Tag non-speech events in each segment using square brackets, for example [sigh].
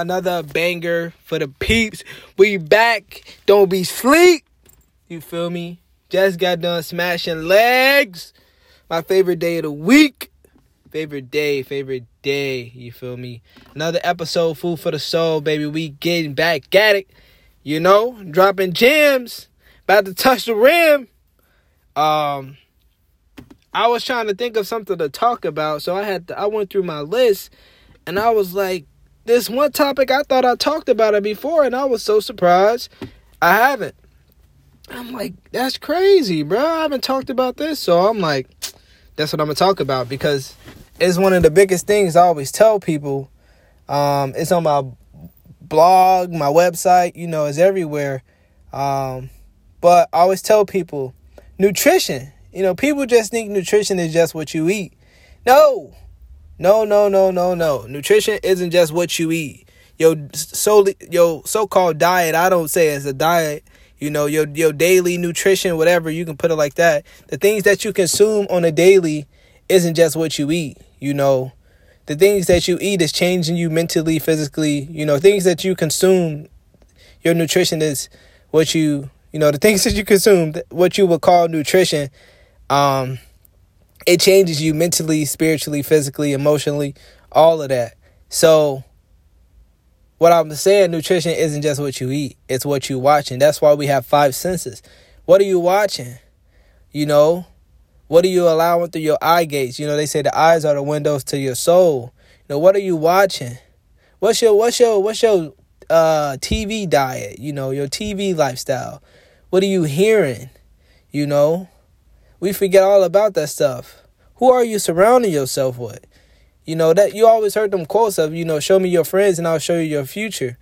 Another banger for the peeps. We back. Don't be sleep. You feel me? Just got done smashing legs. My favorite day of the week. Favorite day, favorite day. You feel me? Another episode, Food for the Soul, baby. We getting back at it. You know, dropping gems. About to touch the rim. Um, I was trying to think of something to talk about, so I had to, I went through my list, and I was like, this one topic I thought I talked about it before, and I was so surprised I haven't. I'm like, that's crazy, bro. I haven't talked about this, so I'm like, that's what I'm gonna talk about because it's one of the biggest things I always tell people. Um, it's on my blog, my website, you know, it's everywhere. Um, but I always tell people nutrition. You know, people just think nutrition is just what you eat. No, no, no, no, no, no. Nutrition isn't just what you eat. Your so your so-called diet, I don't say it's a diet. You know, your your daily nutrition, whatever you can put it like that. The things that you consume on a daily isn't just what you eat. You know, the things that you eat is changing you mentally, physically. You know, things that you consume, your nutrition is what you you know the [laughs] things that you consume, what you would call nutrition. Um, it changes you mentally, spiritually, physically, emotionally, all of that. So what I'm saying, nutrition isn't just what you eat, it's what you watching. That's why we have five senses. What are you watching? You know, what are you allowing through your eye gates? You know, they say the eyes are the windows to your soul. You know, what are you watching? What's your what's your what's your uh TV diet? You know, your TV lifestyle. What are you hearing? You know? We forget all about that stuff. Who are you surrounding yourself with? You know that you always heard them quotes of, you know, show me your friends and I'll show you your future.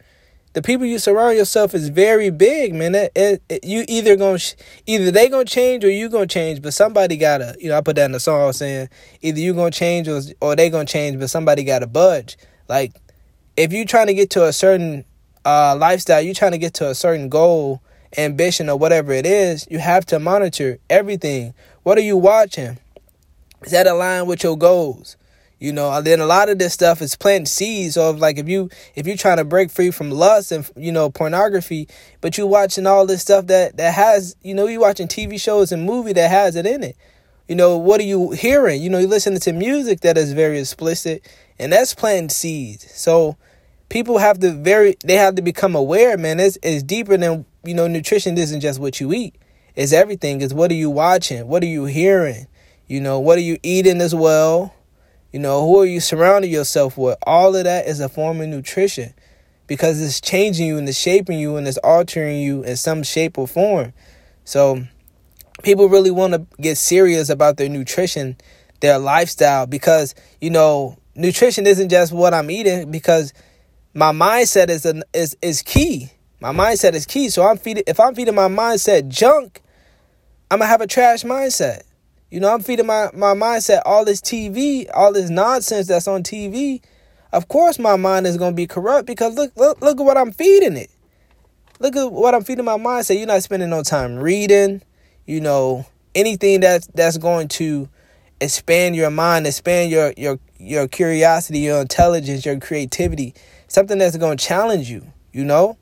The people you surround yourself is very big, man. It, it, it, you either gonna either they gonna change or you gonna change, but somebody gotta. You know, I put that in the song saying either you gonna change or or they gonna change, but somebody gotta budge. Like if you trying to get to a certain uh, lifestyle, you trying to get to a certain goal, ambition, or whatever it is, you have to monitor everything. What are you watching? Is that aligned with your goals? You know, and then a lot of this stuff is planting seeds of like if you if you're trying to break free from lust and you know pornography, but you watching all this stuff that that has you know you watching TV shows and movie that has it in it. You know what are you hearing? You know you're listening to music that is very explicit, and that's planting seeds. So people have to very they have to become aware, man. It's it's deeper than you know. Nutrition isn't just what you eat; it's everything. It's what are you watching? What are you hearing? You know, what are you eating as well? You know, who are you surrounding yourself with? All of that is a form of nutrition because it's changing you and it's shaping you and it's altering you in some shape or form. So, people really want to get serious about their nutrition, their lifestyle, because, you know, nutrition isn't just what I'm eating because my mindset is, a, is, is key. My mindset is key. So, I'm feeding, if I'm feeding my mindset junk, I'm to have a trash mindset. You know, I'm feeding my, my mindset all this TV, all this nonsense that's on TV. Of course my mind is gonna be corrupt because look look look at what I'm feeding it. Look at what I'm feeding my mindset. You're not spending no time reading, you know, anything that's that's going to expand your mind, expand your your your curiosity, your intelligence, your creativity. Something that's gonna challenge you, you know?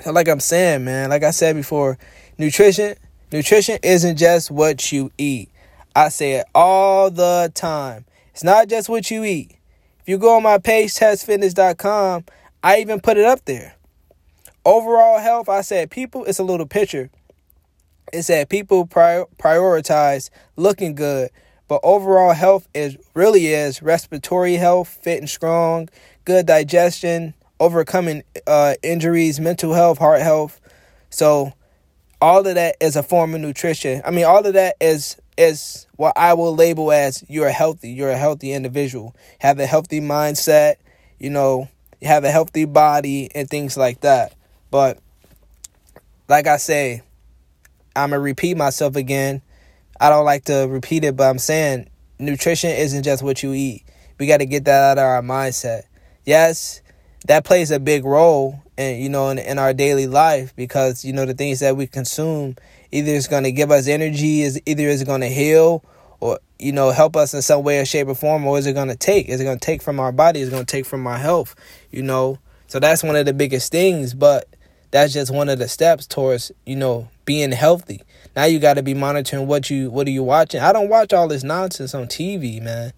So like I'm saying, man, like I said before, nutrition Nutrition isn't just what you eat. I say it all the time. It's not just what you eat. If you go on my page, testfitness.com, I even put it up there. Overall health, I said people, it's a little picture. It said people prior, prioritize looking good, but overall health is really is respiratory health, fit and strong, good digestion, overcoming uh, injuries, mental health, heart health. So all of that is a form of nutrition. I mean, all of that is is what I will label as you're healthy. You're a healthy individual. Have a healthy mindset. You know, have a healthy body and things like that. But like I say, I'm gonna repeat myself again. I don't like to repeat it, but I'm saying nutrition isn't just what you eat. We got to get that out of our mindset. Yes, that plays a big role and you know in, in our daily life because you know the things that we consume either it's going to give us energy is either it's going to heal or you know, help us in some way or shape or form, or is it going to take? Is it going to take from our body? Is it going to take from our health? You know, so that's one of the biggest things, but that's just one of the steps towards, you know, being healthy. Now you got to be monitoring what you what are you watching. I don't watch all this nonsense on TV, man.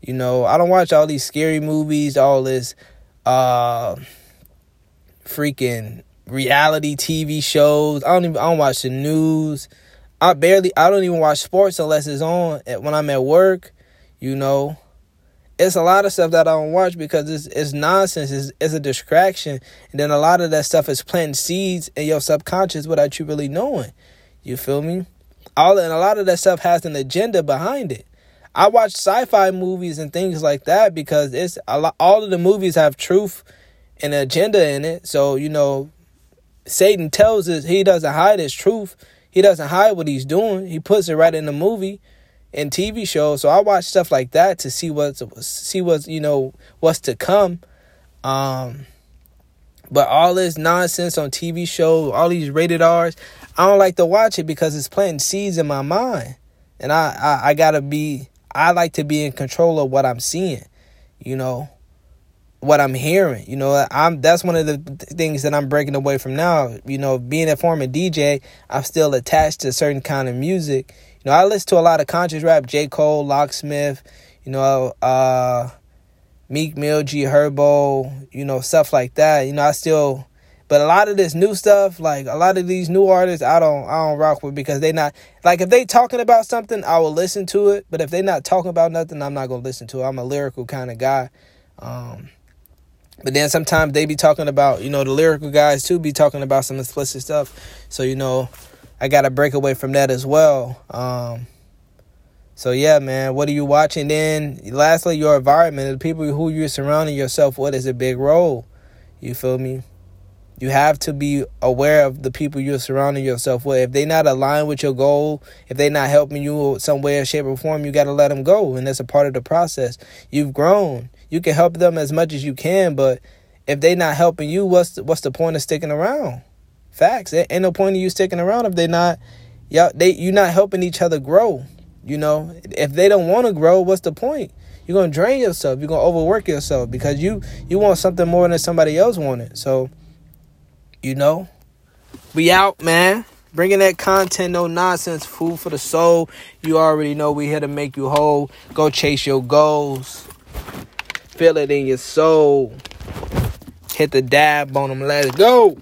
You know, I don't watch all these scary movies, all this uh freaking reality TV shows. I don't even I don't watch the news. I barely I don't even watch sports unless it's on when I'm at work, you know. It's a lot of stuff that I don't watch because it's it's nonsense. It's, it's a distraction. And then a lot of that stuff is planting seeds in your subconscious without you really knowing. You feel me? All and a lot of that stuff has an agenda behind it. I watch sci-fi movies and things like that because it's a lot, all of the movies have truth and agenda in it. So, you know, Satan tells us he doesn't hide his truth. He doesn't hide what he's doing. He puts it right in the movie and TV shows. So I watch stuff like that to see what's see what's you know what's to come. Um, but all this nonsense on TV shows, all these rated R's, I don't like to watch it because it's planting seeds in my mind, and I I, I gotta be I like to be in control of what I'm seeing, you know what I'm hearing. You know, I'm that's one of the things that I'm breaking away from now. You know, being a former DJ, I'm still attached to a certain kind of music. You know, I listen to a lot of conscious rap, J. Cole, Locksmith, you know, uh Meek Mill, G Herbo, you know, stuff like that. You know, I still but a lot of this new stuff, like a lot of these new artists, I don't I don't rock with because they not like if they talking about something, I will listen to it. But if they not talking about nothing, I'm not gonna listen to it. I'm a lyrical kind of guy. Um, but then sometimes they be talking about, you know, the lyrical guys too be talking about some explicit stuff. So, you know, I got to break away from that as well. Um, so yeah, man, what are you watching? Then lastly, your environment, the people who you're surrounding yourself with is a big role. You feel me? You have to be aware of the people you're surrounding yourself with. If they not aligned with your goal, if they not helping you some way, shape, or form, you got to let them go, and that's a part of the process. You've grown you can help them as much as you can, but if they not helping you, what's the, what's the point of sticking around? Facts. Ain't no point of you sticking around if they're not y'all they you're not helping each other grow. You know, if they don't want to grow, what's the point? You're gonna drain yourself. You're gonna overwork yourself because you you want something more than somebody else wanted. So, you know, we out, man. Bringing that content, no nonsense, food for the soul. You already know we here to make you whole. Go chase your goals feel it in your soul. Hit the dab on them. Let's go.